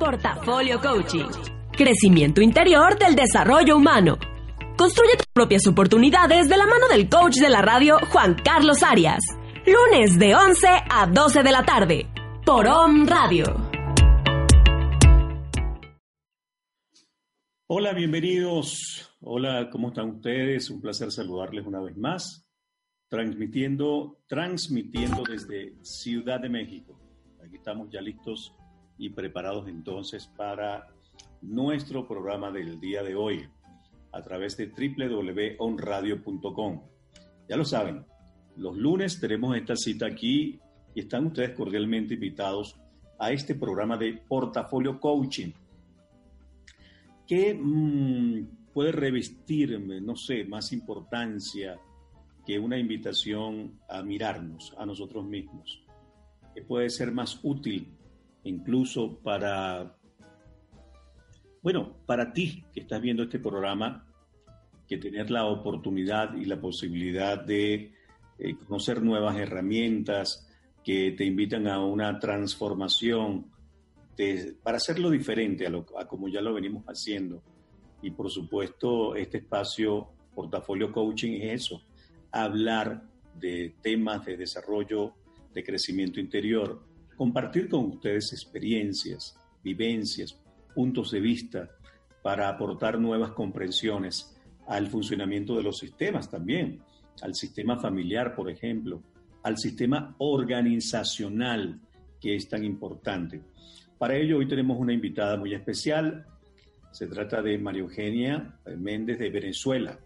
Portafolio Coaching. Crecimiento interior del desarrollo humano. Construye tus propias oportunidades de la mano del coach de la radio Juan Carlos Arias. Lunes de 11 a 12 de la tarde. Por OM Radio. Hola, bienvenidos. Hola, ¿cómo están ustedes? Un placer saludarles una vez más. Transmitiendo, transmitiendo desde Ciudad de México. Aquí estamos ya listos y preparados entonces para nuestro programa del día de hoy a través de www.onradio.com. Ya lo saben, los lunes tenemos esta cita aquí y están ustedes cordialmente invitados a este programa de Portafolio Coaching, que mm, puede revestir, no sé, más importancia que una invitación a mirarnos a nosotros mismos, que puede ser más útil incluso para bueno, para ti que estás viendo este programa, que tener la oportunidad y la posibilidad de eh, conocer nuevas herramientas que te invitan a una transformación para hacerlo diferente a, lo, a como ya lo venimos haciendo. Y por supuesto, este espacio Portafolio Coaching es eso, hablar de temas de desarrollo, de crecimiento interior, compartir con ustedes experiencias, vivencias, puntos de vista para aportar nuevas comprensiones al funcionamiento de los sistemas también, al sistema familiar, por ejemplo, al sistema organizacional que es tan importante. Para ello hoy tenemos una invitada muy especial. Se trata de María Eugenia Méndez de Venezuela.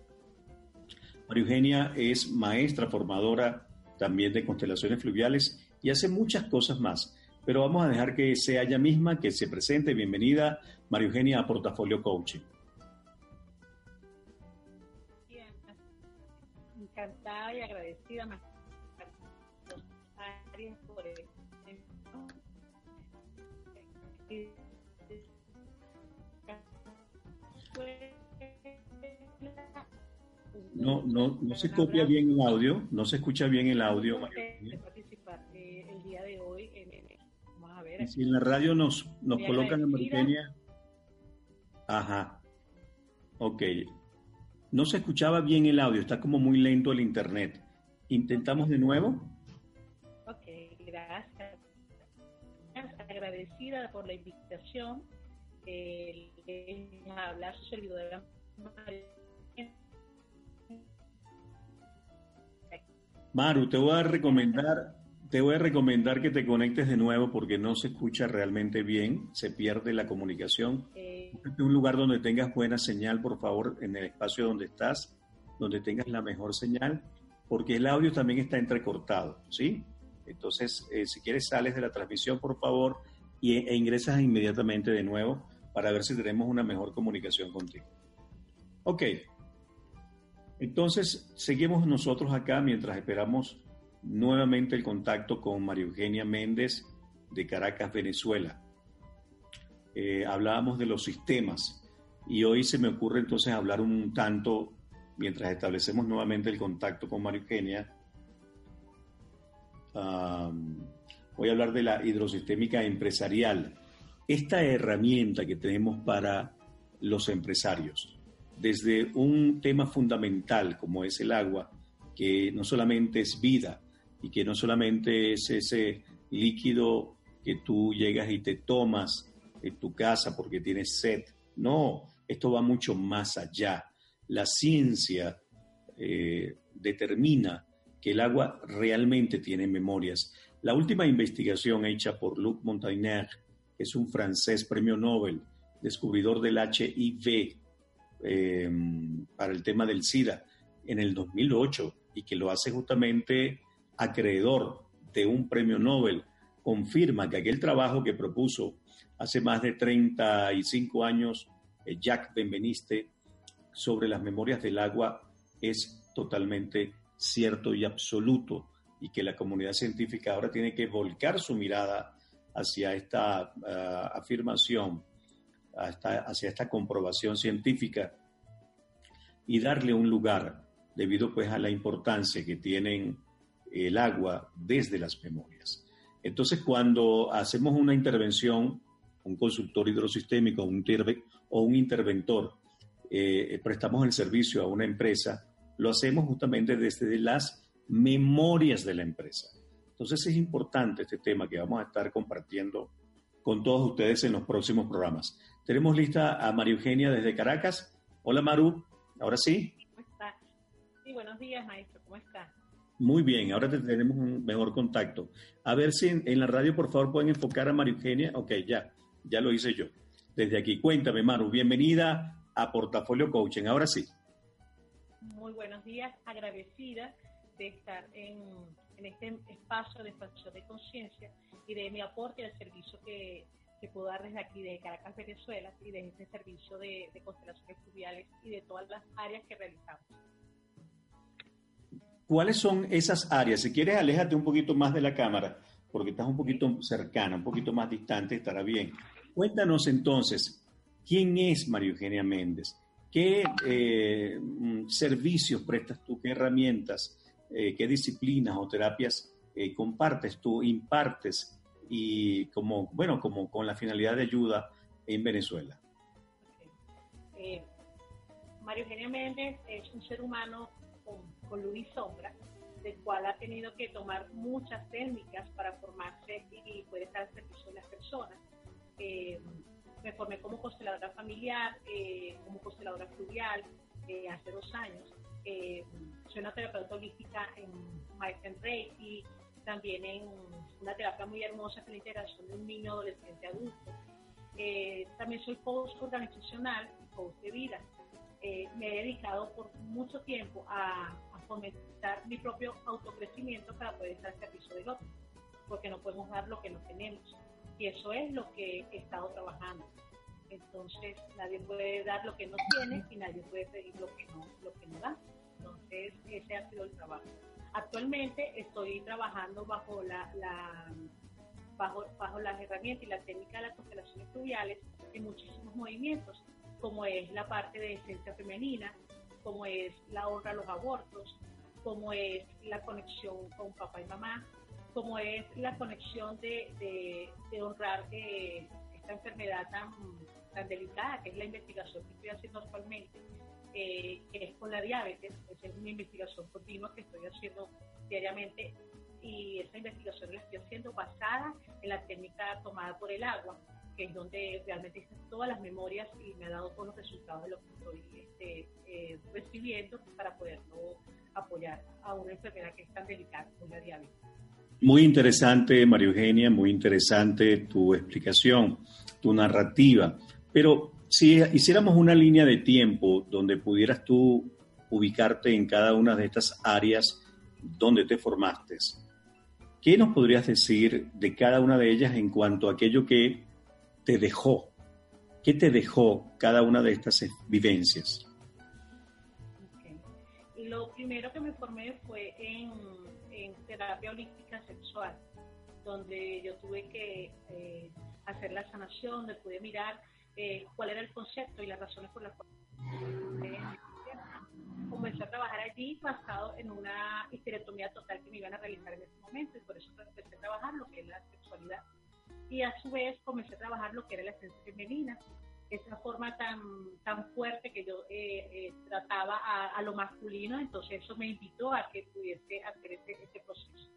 María Eugenia es maestra formadora también de constelaciones fluviales y hace muchas cosas más pero vamos a dejar que sea ella misma, que se presente. Bienvenida, María Eugenia, a Portafolio Coaching. Bien, encantada y agradecida por no, no, no se copia bien el audio, no se escucha bien el audio. participar eh, si en la radio nos, nos colocan en Maritenia. Ajá. Ok. No se escuchaba bien el audio, está como muy lento el internet. ¿Intentamos de nuevo? Ok, gracias. Agradecida por la invitación. Eh, hablar su servidora. Maru, te voy a recomendar te voy a recomendar que te conectes de nuevo porque no se escucha realmente bien, se pierde la comunicación. Eh. un lugar donde tengas buena señal, por favor, en el espacio donde estás, donde tengas la mejor señal, porque el audio también está entrecortado, ¿sí? Entonces, eh, si quieres, sales de la transmisión, por favor, y, e ingresas inmediatamente de nuevo para ver si tenemos una mejor comunicación contigo. Ok. Entonces, seguimos nosotros acá mientras esperamos nuevamente el contacto con María Eugenia Méndez de Caracas, Venezuela. Eh, hablábamos de los sistemas y hoy se me ocurre entonces hablar un tanto, mientras establecemos nuevamente el contacto con María Eugenia, voy a hablar de la hidrosistémica empresarial. Esta herramienta que tenemos para los empresarios, desde un tema fundamental como es el agua, que no solamente es vida, y que no solamente es ese líquido que tú llegas y te tomas en tu casa porque tienes sed. No, esto va mucho más allá. La ciencia eh, determina que el agua realmente tiene memorias. La última investigación hecha por Luc Montagnier, que es un francés premio Nobel, descubridor del HIV eh, para el tema del SIDA, en el 2008, y que lo hace justamente acreedor de un premio Nobel, confirma que aquel trabajo que propuso hace más de 35 años eh, Jacques Benveniste sobre las memorias del agua es totalmente cierto y absoluto y que la comunidad científica ahora tiene que volcar su mirada hacia esta ah, afirmación, hacia esta comprobación científica y darle un lugar debido pues a la importancia que tienen el agua desde las memorias. Entonces, cuando hacemos una intervención un consultor hidrosistémico un o un interventor, eh, prestamos el servicio a una empresa, lo hacemos justamente desde las memorias de la empresa. Entonces es importante este tema que vamos a estar compartiendo con todos ustedes en los próximos programas. Tenemos lista a María Eugenia desde Caracas. Hola Maru, ahora sí. ¿Cómo estás? Sí, buenos días maestro, ¿cómo estás? Muy bien, ahora tenemos un mejor contacto. A ver si en, la radio por favor pueden enfocar a María Eugenia. Ok, ya, ya lo hice yo. Desde aquí, cuéntame Maru, bienvenida a Portafolio Coaching. Ahora sí. Muy buenos días, agradecida de estar en, este espacio de expansión de conciencia y de mi aporte el servicio que, que, puedo dar desde aquí, de Caracas, Venezuela, y de este servicio de, constelaciones fluviales y de todas las áreas que realizamos. ¿Cuáles son esas áreas? Si quieres, aléjate un poquito más de la cámara, porque estás un poquito cercana, un poquito más distante, estará bien. Cuéntanos entonces, ¿quién es María Eugenia Méndez? ¿Qué eh, mm, servicios prestas tú? ¿Qué herramientas? Eh, qué disciplinas o terapias eh, compartes tú, impartes y como, bueno, como con la finalidad de ayuda en Venezuela. Eh, Mario Eugenio Méndez es un ser humano con, luz sombra, del cual ha tenido que tomar muchas técnicas para formarse y poder estar al servicio de las personas. me formé como consteladora familiar, como consteladora fluvial hace dos años eh, soy una terapeuta holística en maestra en Reiki, también en una terapia muy hermosa que es la integración de un niño adolescente adulto. Eh, también soy coach organizacional y coach de vida. Eh, me he dedicado por mucho tiempo a, fomentar mi propio autocrecimiento para poder estar al servicio del otro, porque no podemos dar lo que no tenemos. Y eso es lo que he estado trabajando. Entonces, nadie puede dar lo que no tiene y nadie puede pedir lo que no, lo que no da. Entonces, ese ha sido el trabajo. Actualmente estoy trabajando bajo la, bajo, bajo las herramientas y la técnica de las constelaciones fluviales en muchísimos movimientos, como es la parte de esencia femenina, como es la honra a los abortos, como es la conexión con papá y mamá, como es la conexión de, de, honrar eh, esta enfermedad tan, tan delicada, que es la investigación que estoy haciendo actualmente, eh, que es con la diabetes. Esa es una investigación continua que estoy haciendo diariamente y esa investigación la estoy haciendo basada en la técnica tomada por el agua, que es donde realmente están todas las memorias y me ha dado todos los resultados de lo que estoy este, eh, recibiendo para poderlo apoyar a una enfermedad que es tan delicada como la diabetes. Muy interesante, María Eugenia, muy interesante tu explicación, tu narrativa. Pero si hiciéramos una línea de tiempo donde pudieras tú ubicarte en cada una de estas áreas donde te formaste, ¿qué nos podrías decir de cada una de ellas en cuanto a aquello que te dejó? ¿Qué te dejó cada una de estas vivencias? Lo primero que me formé fue en, terapia holística sexual, donde yo tuve que eh, hacer la sanación, donde pude mirar eh, cuál era el concepto y las razones por las cuales comencé a trabajar allí basado en una histerectomía total que me iban a realizar en ese momento y por eso empecé a trabajar lo que es la sexualidad y a su vez comencé a trabajar lo que era la esencia femenina esa forma tan tan fuerte que yo eh, eh, trataba a, lo masculino entonces eso me invitó a que pudiese hacer ese, ese proceso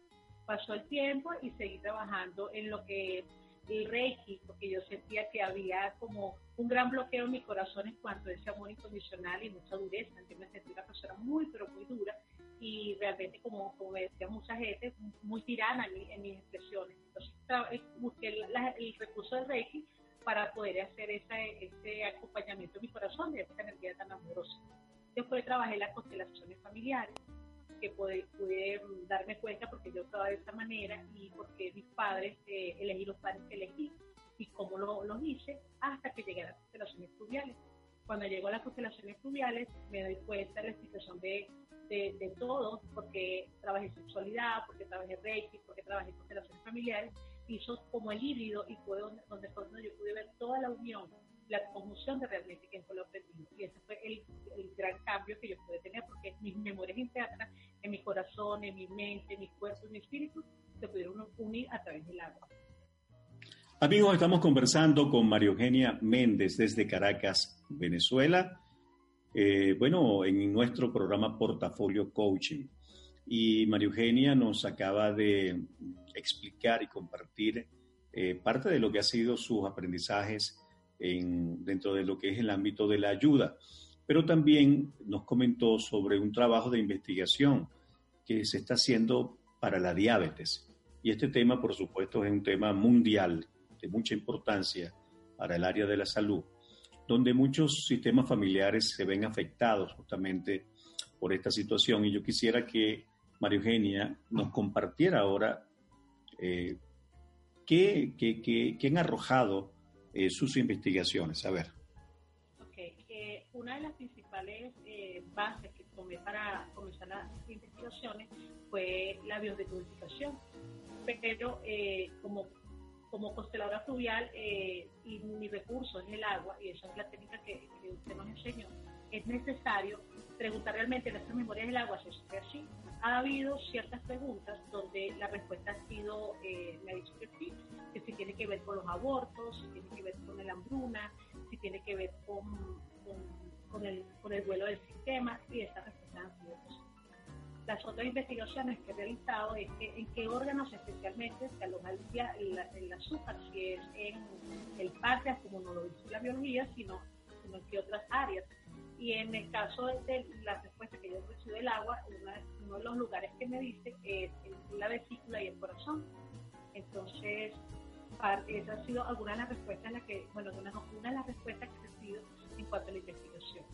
pasó el tiempo y seguí trabajando en lo que el Reiki, porque yo sentía que había como un gran bloqueo en mi corazón en cuanto a ese amor incondicional y mucha dureza. Entonces me sentí una persona muy, pero muy dura y realmente, como, como decía mucha gente, muy tirana en, mis expresiones. Entonces eh, busqué el recurso del Reiki para poder hacer ese acompañamiento en mi corazón de esa energía tan amorosa. Después trabajé las constelaciones familiares que pude, pude, darme cuenta porque yo estaba de esa manera y porque mis padres, eh, elegí los padres que elegí y cómo lo, lo, hice hasta que llegué a las constelaciones fluviales. Cuando llego a las constelaciones fluviales me doy cuenta de la explicación de, de, de todo, porque trabajé sexualidad, porque trabajé reiki, porque trabajé constelaciones familiares, hizo como el híbrido y fue donde, donde, donde yo pude ver toda la unión la conjunción de realmente que fue lo aprendido. Y ese fue el, el, gran cambio que yo pude tener, porque mis memorias internas, en mi corazón, en mi mente, en mi cuerpo, en mi espíritu, se pudieron unir a través del agua. Amigos, estamos conversando con María Eugenia Méndez desde Caracas, Venezuela. Eh, bueno, en nuestro programa Portafolio Coaching. Y María Eugenia nos acaba de explicar y compartir eh, parte de lo que ha sido sus aprendizajes en, dentro de lo que es el ámbito de la ayuda. Pero también nos comentó sobre un trabajo de investigación que se está haciendo para la diabetes. Y este tema, por supuesto, es un tema mundial de mucha importancia para el área de la salud, donde muchos sistemas familiares se ven afectados justamente por esta situación. Y yo quisiera que María Eugenia nos compartiera ahora eh, qué, qué, han arrojado eh, sus investigaciones. A ver. Eh, una de las principales bases que tomé para comenzar las investigaciones fue la biodecodificación. Pero como como consteladora fluvial eh, y mi recurso es el agua, y esa es la técnica que, usted nos enseñó, es necesario preguntar realmente en estas memorias del agua si es así. Ha habido ciertas preguntas donde la respuesta ha sido, eh, me ha dicho que sí, que si tiene que ver con los abortos, si tiene que ver con el hambruna, si tiene que ver con, con, el, con el vuelo del sistema, y esas respuestas han sido las otras investigaciones que he realizado es que en qué órganos especialmente se aloja el, el, azúcar, si es en el páncreas, como no lo dice la biología, sino, en qué otras áreas. Y en el caso de la respuesta que yo recibo del agua, uno de los lugares que me dice es la vesícula y el corazón. Entonces, esa ha sido alguna de las respuestas en la que, bueno, una, una de las respuestas que he recibido en cuanto a la investigación.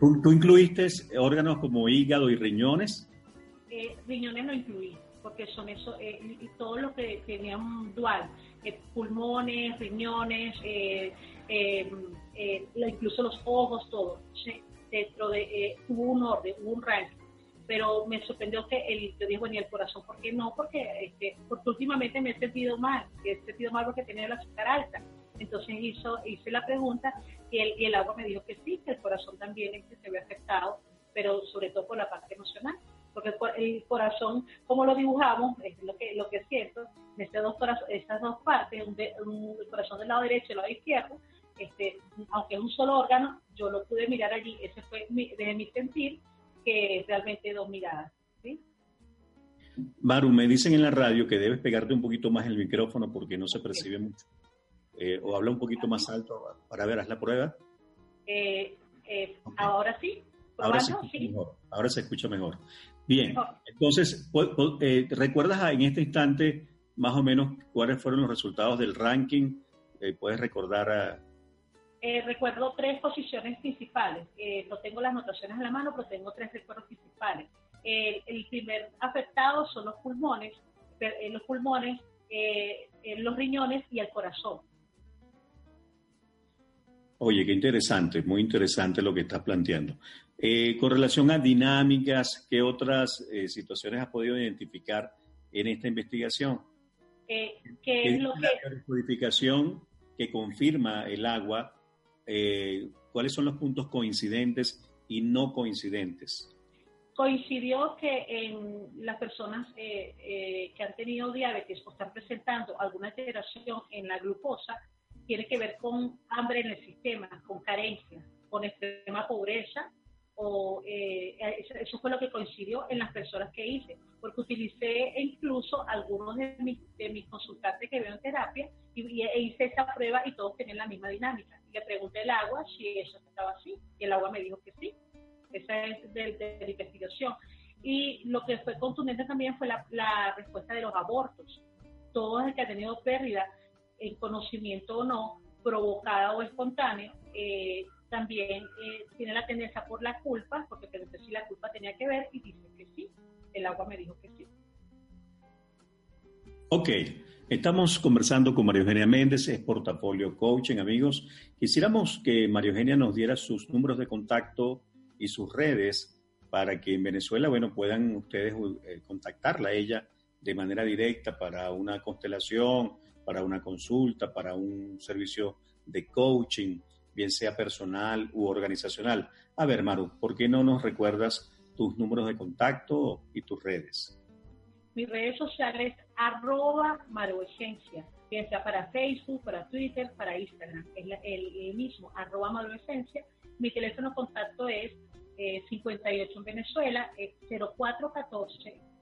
¿Tú, incluiste órganos como hígado y riñones? Eh, riñones no incluí, porque son eso, eh, y todo lo que tenían dual, eh, pulmones, riñones, incluso los ojos, todo. Dentro de, hubo un orden, hubo un ranking pero me sorprendió que el, yo dije, bueno, ¿y el corazón por qué no? Porque, este, porque últimamente me he sentido mal, he sentido mal porque tenía la azúcar alta. Entonces hizo, hice la pregunta y el, y el agua me dijo que sí, que el corazón también es que se ve afectado, pero sobre todo por la parte emocional. Porque el corazón, como lo dibujamos, es lo que, lo que es cierto, estas dos, partes, un, el corazón del lado derecho y el lado izquierdo, este, aunque es un solo órgano, yo lo pude mirar allí, ese fue mi, de mi sentir, que es realmente dos miradas. ¿sí? Maru, me dicen en la radio que debes pegarte un poquito más el micrófono porque no se percibe mucho. Eh, o habla un poquito más alto para ver, haz la prueba. Eh, eh, ahora sí. Ahora se, escucha mejor, ahora se escucha mejor. Bien, entonces, ¿recuerdas en este instante más o menos cuáles fueron los resultados del ranking? ¿Puedes recordar a, recuerdo tres posiciones principales. no tengo las notaciones en la mano, pero tengo tres recuerdos principales. el primer afectado son los pulmones, los pulmones, los riñones y el corazón. Oye, qué interesante, muy interesante lo que estás planteando. Eh, con relación a dinámicas, ¿qué otras eh, situaciones has podido identificar en esta investigación? Eh, ¿Qué es lo la codificación que confirma el agua? ¿Cuáles son los puntos coincidentes y no coincidentes? Coincidió que en las personas que han tenido diabetes o están presentando alguna alteración en la glucosa, tiene que ver con hambre en el sistema, con carencia, con extrema pobreza, o eh, eso, fue lo que coincidió en las personas que hice, porque utilicé incluso algunos de mis, de mis consultantes que veo en terapia y, e hice esa prueba y todos tenían la misma dinámica. Y le pregunté al agua si eso estaba así, y el agua me dijo que sí. Esa es de, la investigación. Y lo que fue contundente también fue la, la respuesta de los abortos. Todo el que ha tenido pérdida en conocimiento o no, provocada o espontánea, eh, también eh, tiene la tendencia por la culpa, porque pregunté si la culpa tenía que ver y dice que sí, el agua me dijo que sí. Ok, estamos conversando con María Eugenia Méndez, es portafolio coaching, amigos. Quisiéramos que María Eugenia nos diera sus números de contacto y sus redes para que en Venezuela, bueno, puedan ustedes eh, contactarla a ella de manera directa para una constelación, para una consulta, para un servicio de coaching, bien sea personal u organizacional. A ver, Maru, ¿por qué no nos recuerdas tus números de contacto y tus redes? Mis redes sociales, arroba maroesencia, bien sea para Facebook, para Twitter, para Instagram. Es el, mismo, arroba maroesencia. Mi teléfono contacto es 58 eh, en Venezuela,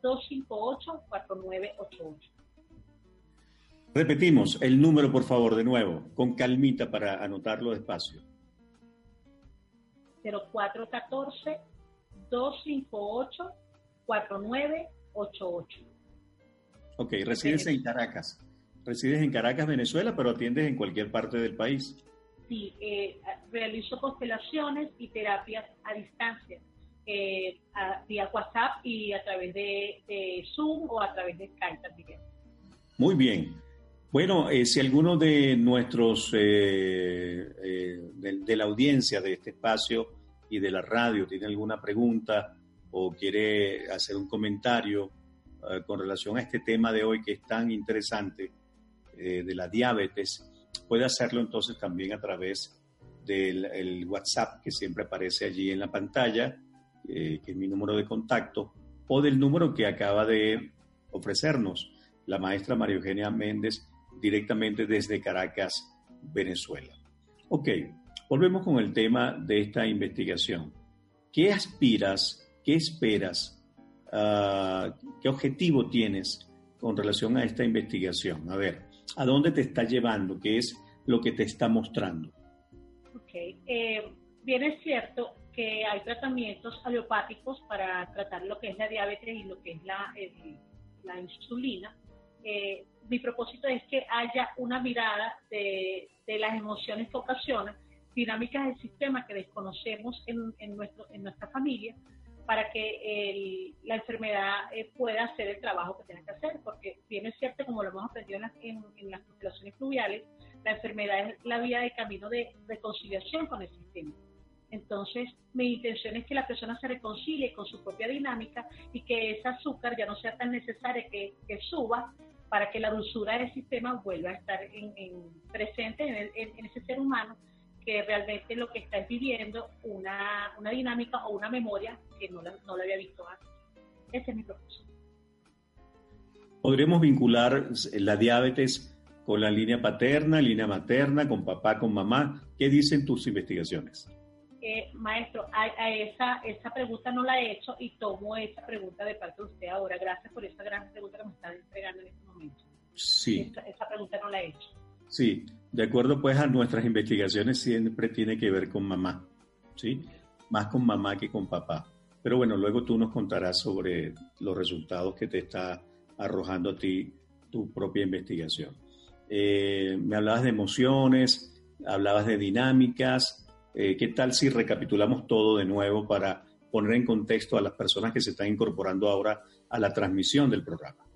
0414-258-4988. Repetimos el número, por favor, de nuevo, con calmita para anotarlo despacio. 0414-258-4988. Ok, resides en Caracas. Resides en Caracas, Venezuela, pero atiendes en cualquier parte del país. Sí, eh, realizo constelaciones y terapias a distancia, eh, vía WhatsApp y a través de, Zoom o a través de Skype también. Muy bien. Bueno, eh, si alguno de nuestros, de, de, la audiencia de este espacio y de la radio tiene alguna pregunta o quiere hacer un comentario eh, con relación a este tema de hoy que es tan interesante eh, de la diabetes, puede hacerlo entonces también a través del WhatsApp que siempre aparece allí en la pantalla, eh, que es mi número de contacto, o del número que acaba de ofrecernos la maestra María Eugenia Méndez directamente desde Caracas, Venezuela. Ok, volvemos con el tema de esta investigación. ¿Qué aspiras, qué esperas Ah, ¿qué objetivo tienes con relación a esta investigación? A ver, ¿a dónde te está llevando? ¿Qué es lo que te está mostrando? Ok, eh, bien es cierto que hay tratamientos aleopáticos para tratar lo que es la diabetes y lo que es la, la insulina. Eh, mi propósito es que haya una mirada de, las emociones que ocasionan, dinámicas del sistema que desconocemos en, nuestro, en nuestra familia, para que la enfermedad eh, pueda hacer el trabajo que tiene que hacer, porque bien es cierto, como lo hemos aprendido en las, en, las populaciones fluviales, la enfermedad es la vía de camino de reconciliación con el sistema. Entonces, mi intención es que la persona se reconcilie con su propia dinámica y que ese azúcar ya no sea tan necesario que, suba para que la dulzura del sistema vuelva a estar en, presente en, ese ser humano que realmente lo que está viviendo una, una dinámica o una memoria que no la, no la había visto antes. Ese es mi propósito. ¿Podríamos vincular la diabetes con la línea paterna, línea materna, con papá, con mamá? ¿Qué dicen tus investigaciones? Eh, maestro, a, esa, esa pregunta no la he hecho y tomo esa pregunta de parte de usted ahora. Gracias por esa gran pregunta que me está entregando en este momento. Sí. Esa, esa pregunta no la he hecho. Sí, de acuerdo pues a nuestras investigaciones siempre tiene que ver con mamá, ¿sí? Más con mamá que con papá. Pero bueno, luego tú nos contarás sobre los resultados que te está arrojando a ti tu propia investigación. Eh, me hablabas de emociones, hablabas de dinámicas. Eh, ¿Qué tal si recapitulamos todo de nuevo para poner en contexto a las personas que se están incorporando ahora a la transmisión del programa?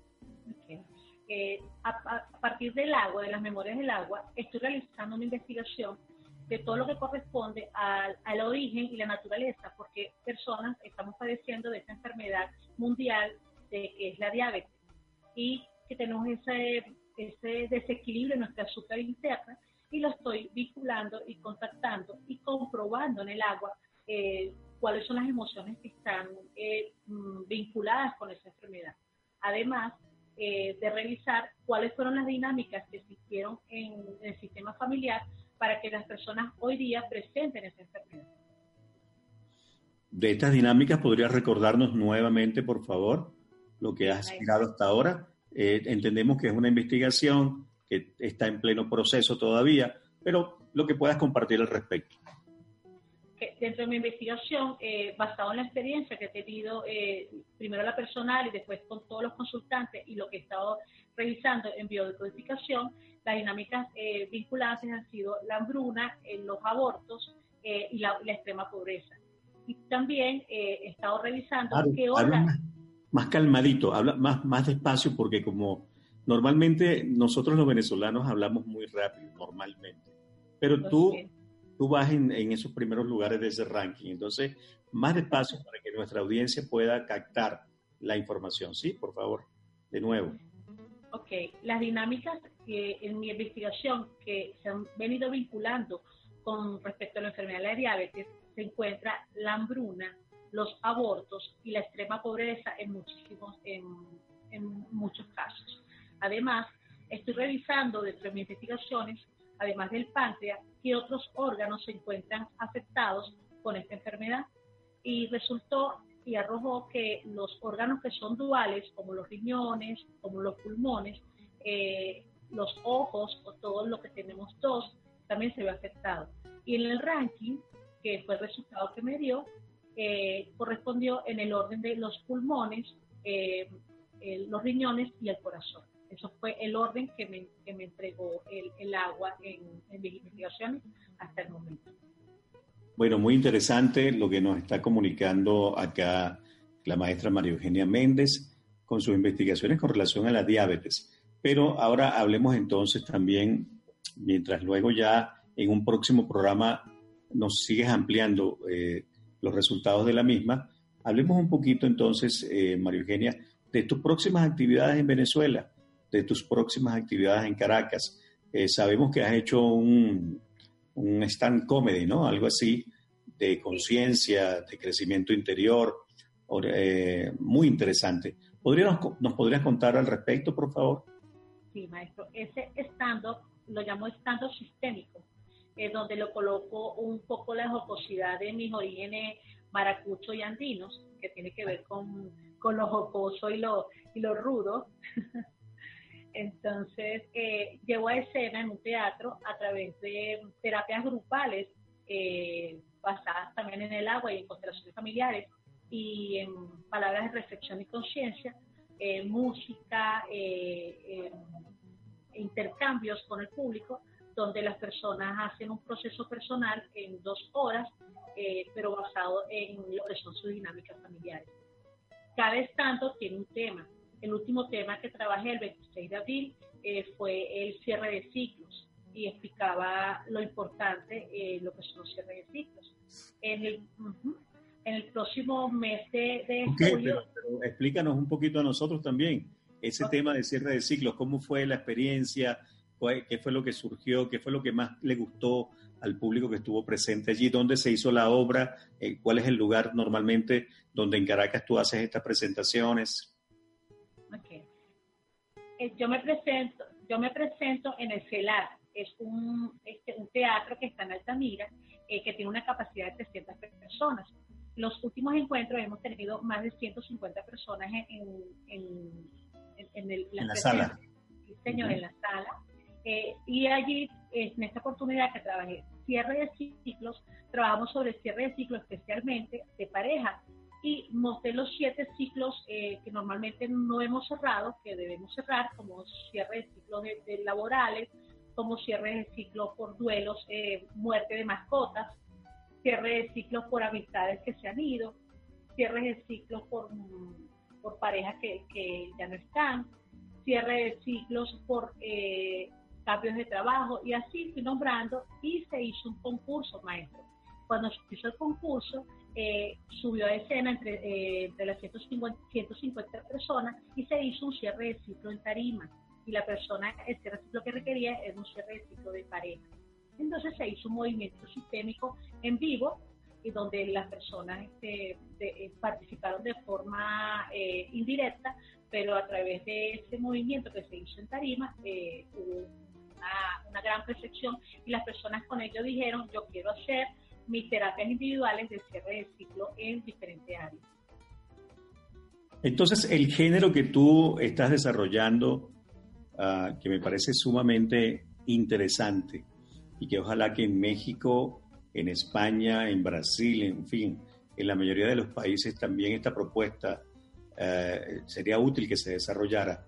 Eh, a, partir del agua, de las memorias del agua, estoy realizando una investigación de todo lo que corresponde al, al, origen y la naturaleza, porque personas estamos padeciendo de esta enfermedad mundial de que es la diabetes y que tenemos ese, ese desequilibrio en nuestra azúcar interna y lo estoy vinculando y contactando y comprobando en el agua eh, cuáles son las emociones que están eh, mm, vinculadas con esa enfermedad. Además, eh, de revisar cuáles fueron las dinámicas que existieron en el sistema familiar para que las personas hoy día presenten esa enfermedad. De estas dinámicas, ¿podrías recordarnos nuevamente, por favor, lo que has mirado hasta ahora? Eh, entendemos que es una investigación que está en pleno proceso todavía, pero lo que puedas compartir al respecto dentro de mi investigación, eh, basado en la experiencia que he tenido, eh, primero la personal y después con todos los consultantes y lo que he estado revisando en biodecodificación, las dinámicas eh, vinculadas han sido la hambruna, los abortos y la, extrema pobreza. Y también he estado revisando qué Más, más, calmadito, habla más, más despacio porque como normalmente nosotros los venezolanos hablamos muy rápido, normalmente. Pero tú tú vas en, esos primeros lugares de ese ranking. Entonces, más despacio para que nuestra audiencia pueda captar la información. Sí, por favor, de nuevo. Ok, las dinámicas que en mi investigación que se han venido vinculando con respecto a la enfermedad de la diabetes, se encuentra la hambruna, los abortos y la extrema pobreza en muchísimos, en, muchos casos. Además, estoy revisando dentro de mis investigaciones, además del páncreas, qué otros órganos se encuentran afectados con esta enfermedad. Y resultó y arrojó que los órganos que son duales, como los riñones, como los pulmones, eh, los ojos o todo lo que tenemos dos, también se ve afectado. Y en el ranking, que fue el resultado que me dio, eh, correspondió en el orden de los pulmones, eh, los riñones y el corazón. Eso fue el orden que me, que me entregó el, el agua en, investigaciones hasta el momento. Bueno, muy interesante lo que nos está comunicando acá la maestra María Eugenia Méndez con sus investigaciones con relación a la diabetes. Pero ahora hablemos entonces también, mientras luego ya en un próximo programa nos sigues ampliando eh, los resultados de la misma, hablemos un poquito entonces, eh, María Eugenia, de tus próximas actividades en Venezuela, de tus próximas actividades en Caracas. Eh, sabemos que has hecho un, stand comedy, ¿no? Algo así de conciencia, de crecimiento interior, eh, muy interesante. ¿Podríamos, ¿Nos podrías contar al respecto, por favor? Sí, maestro. Ese stand-up lo llamo stand-up sistémico, eh, donde lo coloco un poco la jocosidad de mis orígenes maracucho y andinos, que tiene que ver con, con lo jocoso y lo, y lo rudo. Entonces, eh, llevo a escena en un teatro a través de terapias grupales eh, basadas también en el agua y en constelaciones familiares y en palabras de reflexión y conciencia, eh, música, eh, intercambios con el público, donde las personas hacen un proceso personal en dos horas, pero basado en lo que son sus dinámicas familiares. Cada estando tiene un tema el último tema que trabajé el 26 de abril eh, fue el cierre de ciclos y explicaba lo importante, eh, lo que son los cierres de ciclos. En el, en el próximo mes de, julio... Pero, explícanos un poquito a nosotros también ese tema de cierre de ciclos, cómo fue la experiencia, qué fue lo que surgió, qué fue lo que más le gustó al público que estuvo presente allí, dónde se hizo la obra, eh, cuál es el lugar normalmente donde en Caracas tú haces estas presentaciones. Eh, yo me presento, yo me presento en el CELAR, es un, este, un teatro que está en Altamira, eh, que tiene una capacidad de 300 personas. Los últimos encuentros hemos tenido más de 150 personas en, en, el, la, sala. señor, en la sala. Eh, y allí, en esta oportunidad que trabajé cierre de ciclos, trabajamos sobre cierre de ciclos especialmente de pareja y mostré los siete ciclos eh, que normalmente no hemos cerrado, que debemos cerrar, como cierre de ciclos de, laborales, como cierre de ciclos por duelos, eh, muerte de mascotas, cierre de ciclos por amistades que se han ido, cierre de ciclos por, por parejas que, que, ya no están, cierre de ciclos por eh, cambios de trabajo, y así fui nombrando, y se hizo un concurso, maestro. Cuando se hizo el concurso, eh, subió a escena entre, eh, las 150, 150 personas y se hizo un cierre de ciclo en tarima. Y la persona, el cierre de ciclo que requería era un cierre de ciclo de pareja. Entonces se hizo un movimiento sistémico en vivo y donde las personas este, eh, participaron de forma eh, indirecta, pero a través de ese movimiento que se hizo en tarima hubo una, una gran percepción y las personas con ello dijeron, yo quiero hacer mis terapias individuales de cierre de ciclo en diferentes áreas. Entonces, el género que tú estás desarrollando, ah, que me parece sumamente interesante y que ojalá que en México, en España, en Brasil, en fin, en la mayoría de los países también esta propuesta eh, sería útil que se desarrollara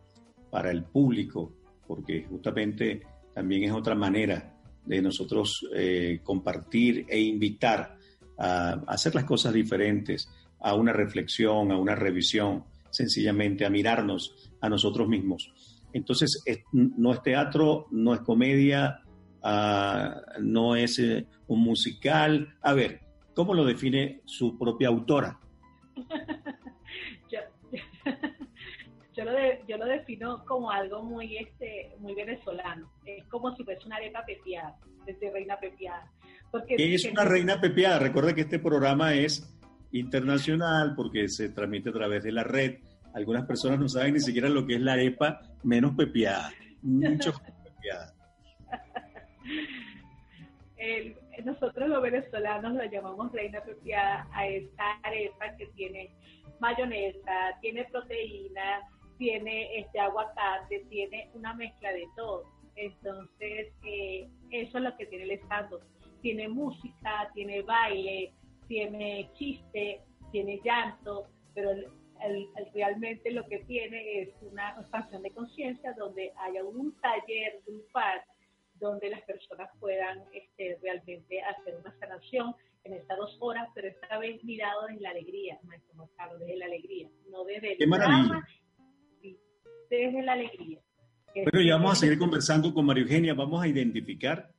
para el público, porque justamente también es otra manera de nosotros eh, compartir e invitar a, hacer las cosas diferentes, a una reflexión, a una revisión, sencillamente a mirarnos a nosotros mismos. Entonces, no es teatro, no es comedia, ah, no es eh, un musical. A ver, ¿cómo lo define su propia autora? Yo lo, lo defino como algo muy este muy venezolano. Es como si fuese una arepa pepiada, desde reina pepiada. Porque es una reina pepiada. Recuerda que este programa es internacional porque se transmite a través de la red. Algunas personas no saben ni siquiera lo que es la arepa menos pepiada. Mucho pepiada. nosotros los venezolanos la llamamos reina pepiada a esta arepa que tiene mayonesa, tiene proteína, tiene este aguacate, tiene una mezcla de todo. Entonces, eh, eso es lo que tiene el estando. Tiene música, tiene baile, tiene chiste, tiene llanto, pero realmente lo que tiene es una expansión de conciencia donde haya un taller grupal donde las personas puedan este, realmente hacer una sanación en estas dos horas, pero esta vez mirado desde la alegría, maestro Carlos, desde la alegría, no desde el Qué desde la alegría. Bueno, ya vamos a seguir conversando con María Eugenia, vamos a identificar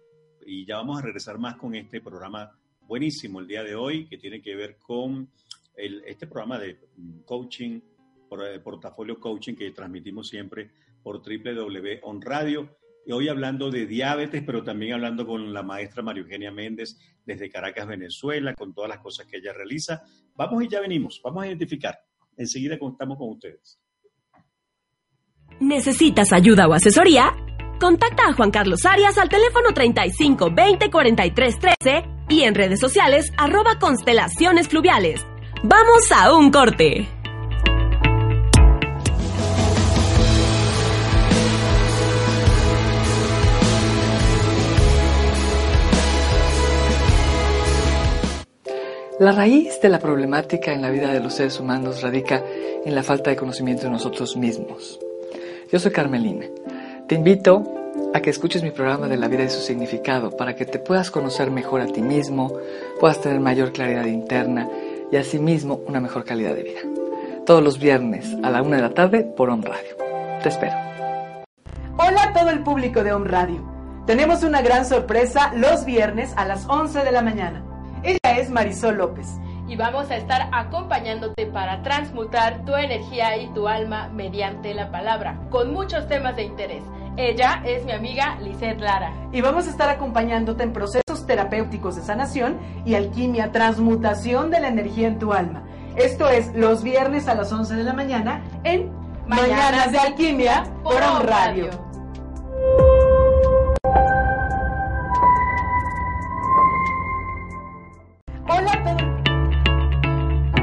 y ya vamos a regresar más con este programa buenísimo el día de hoy que tiene que ver con el, este programa de coaching, eh, portafolio coaching que transmitimos siempre por www.onradio. Y hoy hablando de diabetes, pero también hablando con la maestra María Eugenia Méndez desde Caracas, Venezuela, con todas las cosas que ella realiza. Vamos y ya venimos, vamos a identificar. Enseguida contamos con ustedes. ¿Necesitas ayuda o asesoría? Contacta a Juan Carlos Arias al teléfono 35 20 43 13 y en redes sociales arroba constelaciones fluviales. Vamos a un corte. La raíz de la problemática en la vida de los seres humanos radica en la falta de conocimiento de nosotros mismos. Yo soy Carmelina. Te invito a que escuches mi programa de la vida y su significado para que te puedas conocer mejor a ti mismo, puedas tener mayor claridad interna y asimismo una mejor calidad de vida. Todos los viernes a la una de la tarde por Home Radio. Te espero. Hola a todo el público de Home Radio. Tenemos una gran sorpresa los viernes a las 11 de la mañana. Ella es Marisol López. Y vamos a estar acompañándote para transmutar tu energía y tu alma mediante la palabra, con muchos temas de interés. Ella es mi amiga Lisette Lara. Y vamos a estar acompañándote en procesos terapéuticos de sanación y alquimia, transmutación de la energía en tu alma. Esto es los viernes a las 11 de la mañana en Mañanas, de Alquimia por On Radio.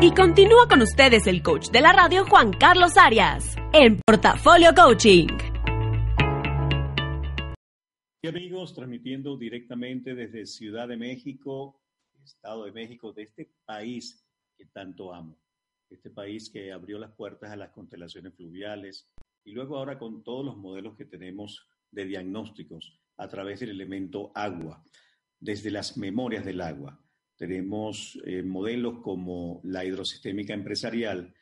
Y continúa con ustedes el coach de la radio Juan Carlos Arias en Portafolio Coaching. Y amigos, transmitiendo directamente desde Ciudad de México, Estado de México, de este país que tanto amo, este país que abrió las puertas a las constelaciones fluviales y luego ahora con todos los modelos que tenemos de diagnósticos a través del elemento agua, desde las memorias del agua tenemos eh, modelos como la hidrosistémica empresarial,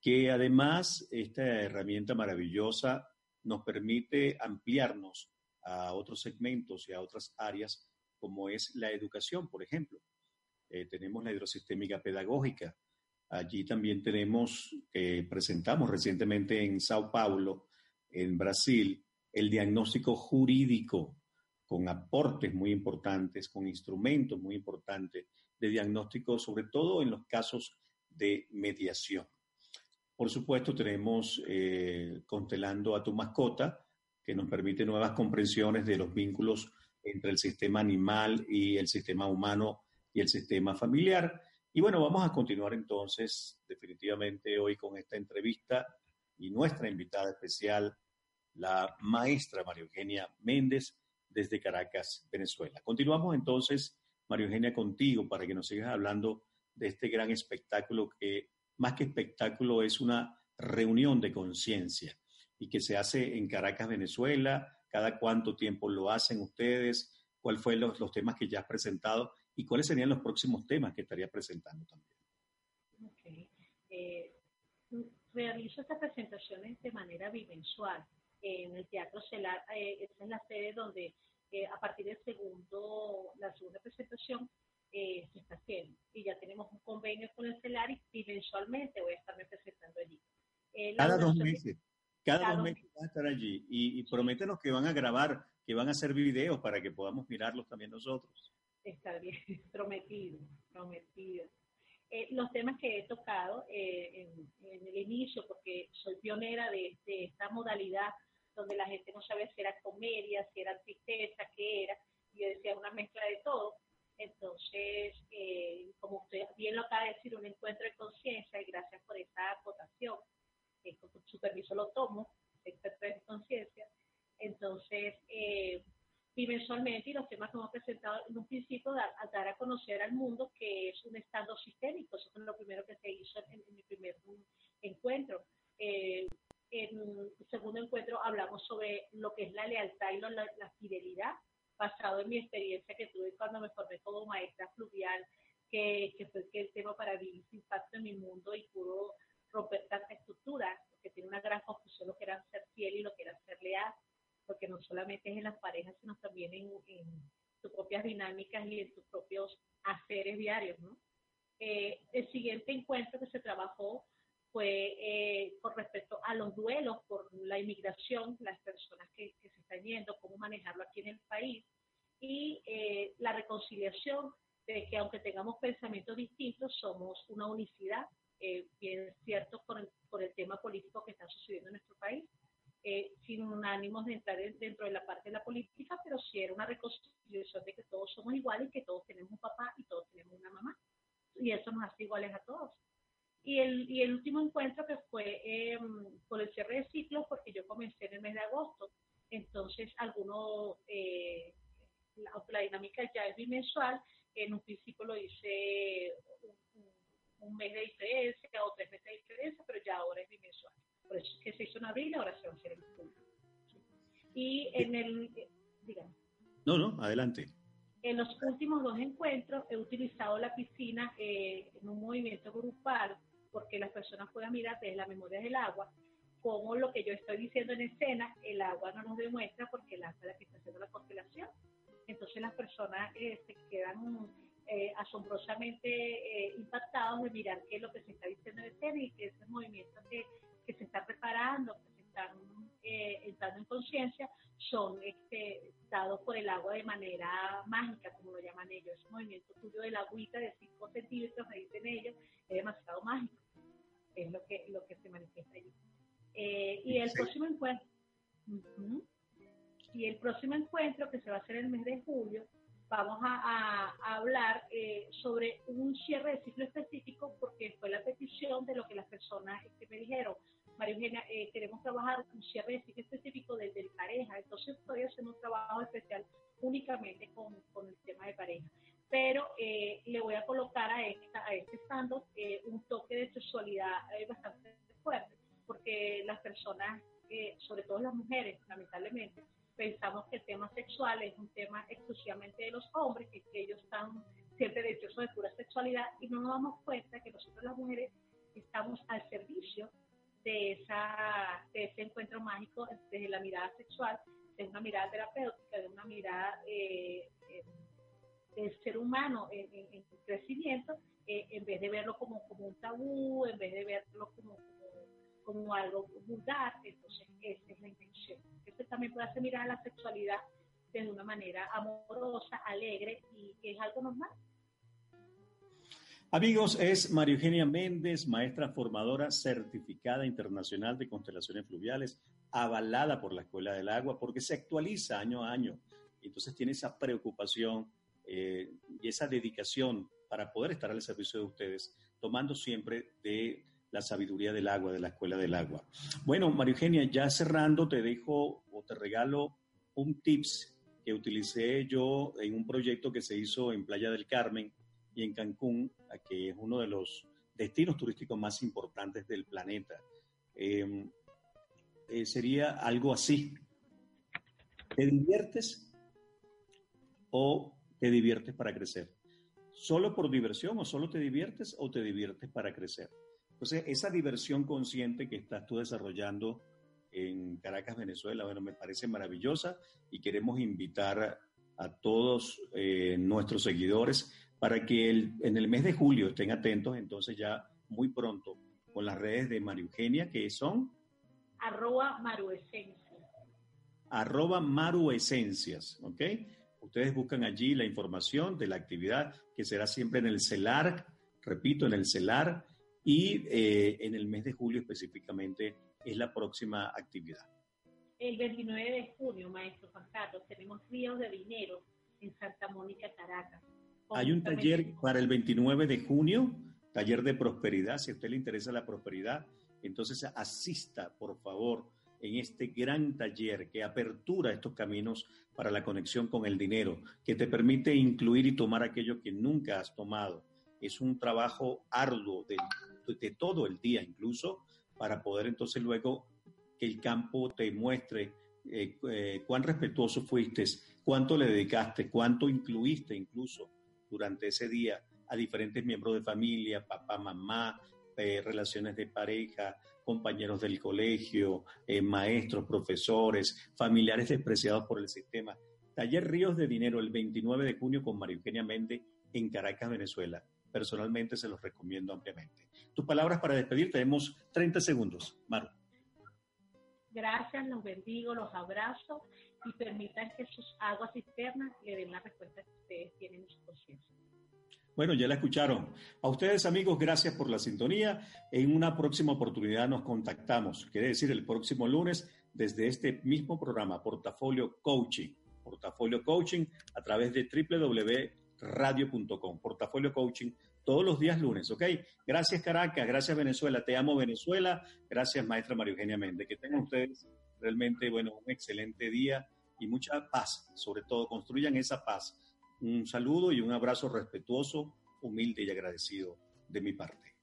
que además esta herramienta maravillosa nos permite ampliarnos a otros segmentos y a otras áreas, como es la educación, por ejemplo. Eh, tenemos la hidrosistémica pedagógica. Allí también tenemos, eh, presentamos recientemente en Sao Paulo, en Brasil, el diagnóstico jurídico, con aportes muy importantes, con instrumentos muy importantes de diagnóstico, sobre todo en los casos de mediación. Por supuesto, tenemos eh, Constelando a tu mascota, que nos permite nuevas comprensiones de los vínculos entre el sistema animal y el sistema humano y el sistema familiar. Y bueno, vamos a continuar entonces definitivamente hoy con esta entrevista y nuestra invitada especial, la maestra María Eugenia Méndez desde Caracas, Venezuela. Continuamos entonces María Eugenia, contigo para que nos sigas hablando de este gran espectáculo que más que espectáculo es una reunión de conciencia y que se hace en Caracas, Venezuela. ¿Cada cuánto tiempo lo hacen ustedes? ¿Cuáles fueron los, los, temas que ya has presentado? ¿Y cuáles serían los próximos temas que estarías presentando también? Okay. Eh, realizo estas presentaciones de manera bimensual en el Teatro Celar. Eh, esta es la sede donde a partir del segundo, la segunda presentación eh, se está haciendo. Y ya tenemos un convenio con el CELARI y mensualmente voy a estarme presentando allí. Eh, cada dos meses. Cada, dos meses vas a estar allí. Y, y prométenos que van a grabar, que van a hacer videos para que podamos mirarlos también nosotros. Está bien, prometido, prometido. eh, los temas que he tocado eh, en, el inicio, porque soy pionera de, esta modalidad donde la gente no sabía si era comedia, si era tristeza, qué era, y yo decía una mezcla de todo. Entonces, eh, como usted bien lo acaba de decir, un encuentro de conciencia, y gracias por esa acotación, con su permiso lo tomo, encuentro de conciencia. Entonces, eh, bimensualmente y los temas que hemos presentado en un principio, dar, a dar a conocer al mundo que es un estado sistémico. Eso fue lo primero que se hizo en, mi primer encuentro. Eh, en segundo encuentro hablamos sobre lo que es la lealtad y la, fidelidad, basado en mi experiencia que tuve cuando me formé como maestra fluvial, que, que fue el tema para vivir sin impacto en mi mundo y pudo romper tanta estructura, porque tiene una gran confusión lo que era ser fiel y lo que era ser leal porque no solamente es en las parejas, sino también en, tus propias dinámicas y en tus propios haceres diarios, ¿no? Eh, el siguiente encuentro que se trabajó fue eh, con respecto a los duelos por la inmigración, las personas que, se están yendo, cómo manejarlo aquí en el país, y eh, la reconciliación de que aunque tengamos pensamientos distintos, somos una unicidad, bien cierto, por el, por el tema político que está sucediendo en nuestro país eh, sin ánimos de entrar dentro de la parte de la política, pero sí era una reconciliación de que todos somos iguales, que todos tenemos un papá y todos tenemos una mamá. Y eso nos hace iguales a todos. Y el, y el último encuentro que fue eh, por el cierre de ciclos, porque yo comencé en el mes de agosto, entonces algunos, eh, la, dinámica ya es bimensual, en un principio lo hice un, un mes de diferencia o tres meses de diferencia, pero ya ahora es bimensual por eso es que se hizo en abril, ahora se va a hacer en julio. Y en el, eh, digamos. No, no, adelante. En los últimos dos encuentros he utilizado la piscina eh, en un movimiento grupal porque las personas puedan mirar desde la memoria del agua como lo que yo estoy diciendo en escena, el agua no nos demuestra porque el agua es la que está haciendo la constelación. Entonces las personas eh, se quedan asombrosamente impactados de mirar qué es lo que se está diciendo en escena y que ese movimiento que que se están preparando, que se están eh, entrando en conciencia, son este, dados por el agua de manera mágica, como lo llaman ellos. Ese movimiento tuyo del agüita de 5 centímetros, me dicen ellos, es demasiado mágico. Es lo que, lo que se manifiesta allí. Eh, y el próximo encuentro, y el próximo encuentro que se va a hacer en el mes de julio, vamos a, hablar eh, sobre un cierre de ciclo específico porque fue la petición de lo que las personas este, me dijeron. María Eugenia, eh, queremos trabajar un cierre de ciclo específico desde el pareja, entonces estoy haciendo un trabajo especial únicamente con, con el tema de pareja. Pero eh, le voy a colocar a, esta, a este stand un toque de sexualidad bastante fuerte, porque las personas, sobre todo las mujeres, lamentablemente, pensamos que el tema sexual es un tema exclusivamente de los hombres, que, ellos están siempre deseosos de pura sexualidad y no nos damos cuenta que nosotros las mujeres estamos al servicio de, esa, de ese encuentro mágico desde la mirada sexual, de una mirada terapéutica, de una mirada del ser humano en, crecimiento, eh, en vez de verlo como, como un tabú, en vez de verlo como como algo vulgar, entonces esa es la intención. Eso también puede hacer mirar a la sexualidad de una manera amorosa, alegre y que es algo normal. Amigos, es María Eugenia Méndez, maestra formadora certificada internacional de constelaciones fluviales, avalada por la Escuela del Agua, porque se actualiza año a año. Entonces tiene esa preocupación eh, y esa dedicación para poder estar al servicio de ustedes, tomando siempre de la sabiduría del agua, de la escuela del agua. Bueno, María Eugenia, ya cerrando, te dejo o te regalo un tips que utilicé yo en un proyecto que se hizo en Playa del Carmen y en Cancún, que es uno de los destinos turísticos más importantes del planeta. Em, eh, sería algo así. ¿Te diviertes o te diviertes para crecer? ¿Solo por diversión o solo te diviertes o te diviertes para crecer? Entonces, esa diversión consciente que estás tú desarrollando en Caracas, Venezuela, bueno, me parece maravillosa y queremos invitar a, todos eh, nuestros seguidores para que en el mes de julio estén atentos, entonces ya muy pronto, con las redes de María Eugenia, que son... Arroba Maruesencias. Arroba Maruesencias, ¿ok? Ustedes buscan allí la información de la actividad que será siempre en el CELAR repito, en el CELAR y eh, en el mes de julio específicamente es la próxima actividad. El 29 de junio, maestro Juan Carlos, tenemos Ríos de Dinero en Santa Mónica, Caracas. Hay un taller para el 29 de junio, taller de prosperidad. Si a usted le interesa la prosperidad, entonces asista, por favor, en este gran taller que apertura estos caminos para la conexión con el dinero, que te permite incluir y tomar aquello que nunca has tomado. Es un trabajo arduo de, de todo el día incluso para poder entonces luego que el campo te muestre eh, eh, cuán respetuoso fuiste, cuánto le dedicaste, cuánto incluiste incluso durante ese día a diferentes miembros de familia, papá, mamá, eh, relaciones de pareja, compañeros del colegio, maestros, profesores, familiares despreciados por el sistema. Taller Ríos de Dinero el 29 de junio con María Eugenia Méndez en Caracas, Venezuela. Personalmente se los recomiendo ampliamente. Tus palabras para despedir, tenemos 30 segundos. Maru. Gracias, los bendigo, los abrazo y permitan que sus aguas cisternas le den la respuesta que ustedes tienen en su conciencia. Bueno, ya la escucharon. A ustedes, amigos, gracias por la sintonía. En una próxima oportunidad nos contactamos, quiere decir el próximo lunes, desde este mismo programa, Portafolio Coaching. Portafolio Coaching a través de www.radio.com. Portafolio Coaching todos los días lunes, ¿ok? Gracias Caracas, gracias Venezuela, te amo Venezuela, gracias maestra María Eugenia Méndez, que tengan ustedes realmente, bueno, un excelente día y mucha paz, sobre todo, construyan esa paz. Un saludo y un abrazo respetuoso, humilde y agradecido de mi parte.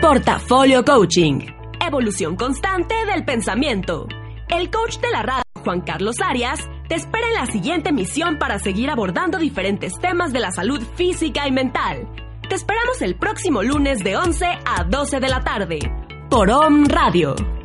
Portafolio Coaching, evolución constante del pensamiento. El coach de la radio, Juan Carlos Arias, te espera en la siguiente misión para seguir abordando diferentes temas de la salud física y mental. Te esperamos el próximo lunes de 11 a 12 de la tarde por OM Radio.